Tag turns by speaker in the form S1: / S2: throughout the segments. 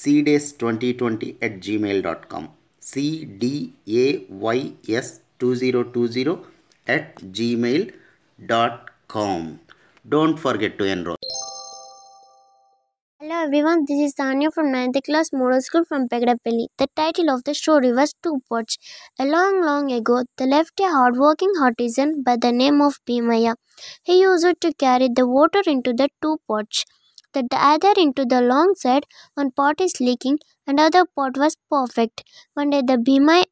S1: cdays2020 at gmail.com cdays2020 at gmail.com don't forget to enroll
S2: Hello everyone, this is Saniya from 9th class model school from Pegadapally. The title of the story was Two Pots. A long, long ago, there lived a hardworking artisan by the name of Bheemaiah. He used to carry the water into the two pots. The other into the long side, one pot is leaking, and other pot was perfect. One day, the Bheemaiah,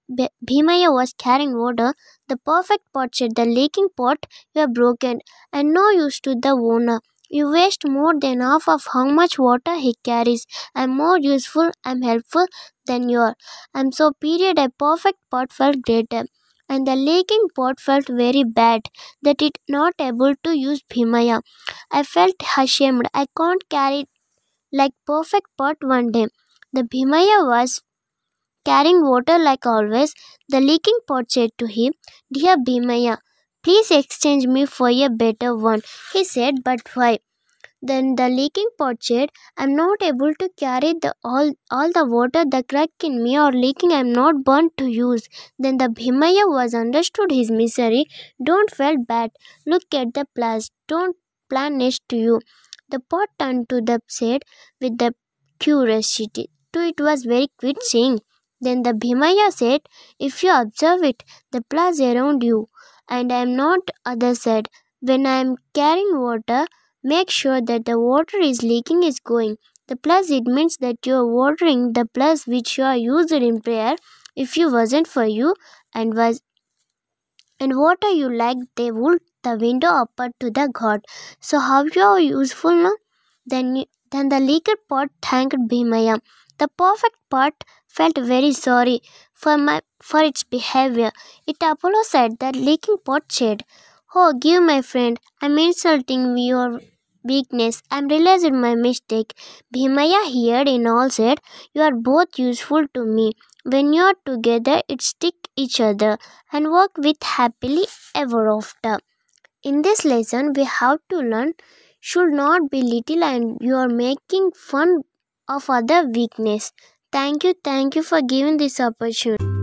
S2: Bheemaiah was carrying water. The perfect pot said, "The leaking pot, you are broken, and no use to the owner." You waste more than half of how much water he carries. I'm more useful, I'm helpful than you are. I'm so period a perfect pot felt greater. And the leaking pot felt very bad that it not able to use Bheemaiah. I felt ashamed. I can't carry like perfect pot one day. The Bheemaiah was carrying water like always. The leaking pot said to him, Dear Bheemaiah, please exchange me for a better one. He said, But why? Then the leaking pot said, I'm not able to carry the all, all the water the crack in me or leaking I'm not burnt to use. Then the Bheemaiah was understood his misery. Don't feel bad. Look at the plus. Don't plan next to you. The pot turned to the said with the curiosity. To it was very quick saying. Then the Bheemaiah said, If you observe it, the plus around you, and I am not other said When I am carrying water, make sure that the water is leaking is going. The plus it means that you are watering the plus which you are used in prayer. If you wasn't for you and was and what are you like they would the window upward to the God. So how you are useful now? Then you, then the leaker pot thanked Bheemaiah. The perfect pot felt very sorry for my for its behavior. It Apollo said that leaking pot said, Oh, give my friend, I'm insulting your weakness. I'm realizing my mistake. Bheemaiah heard in all said, You are both useful to me. When you are together, it stick each other and work with happily ever after. In this lesson, we have to learn should not be little and you are making fun of other weakness. Thank you, thank you for giving this opportunity.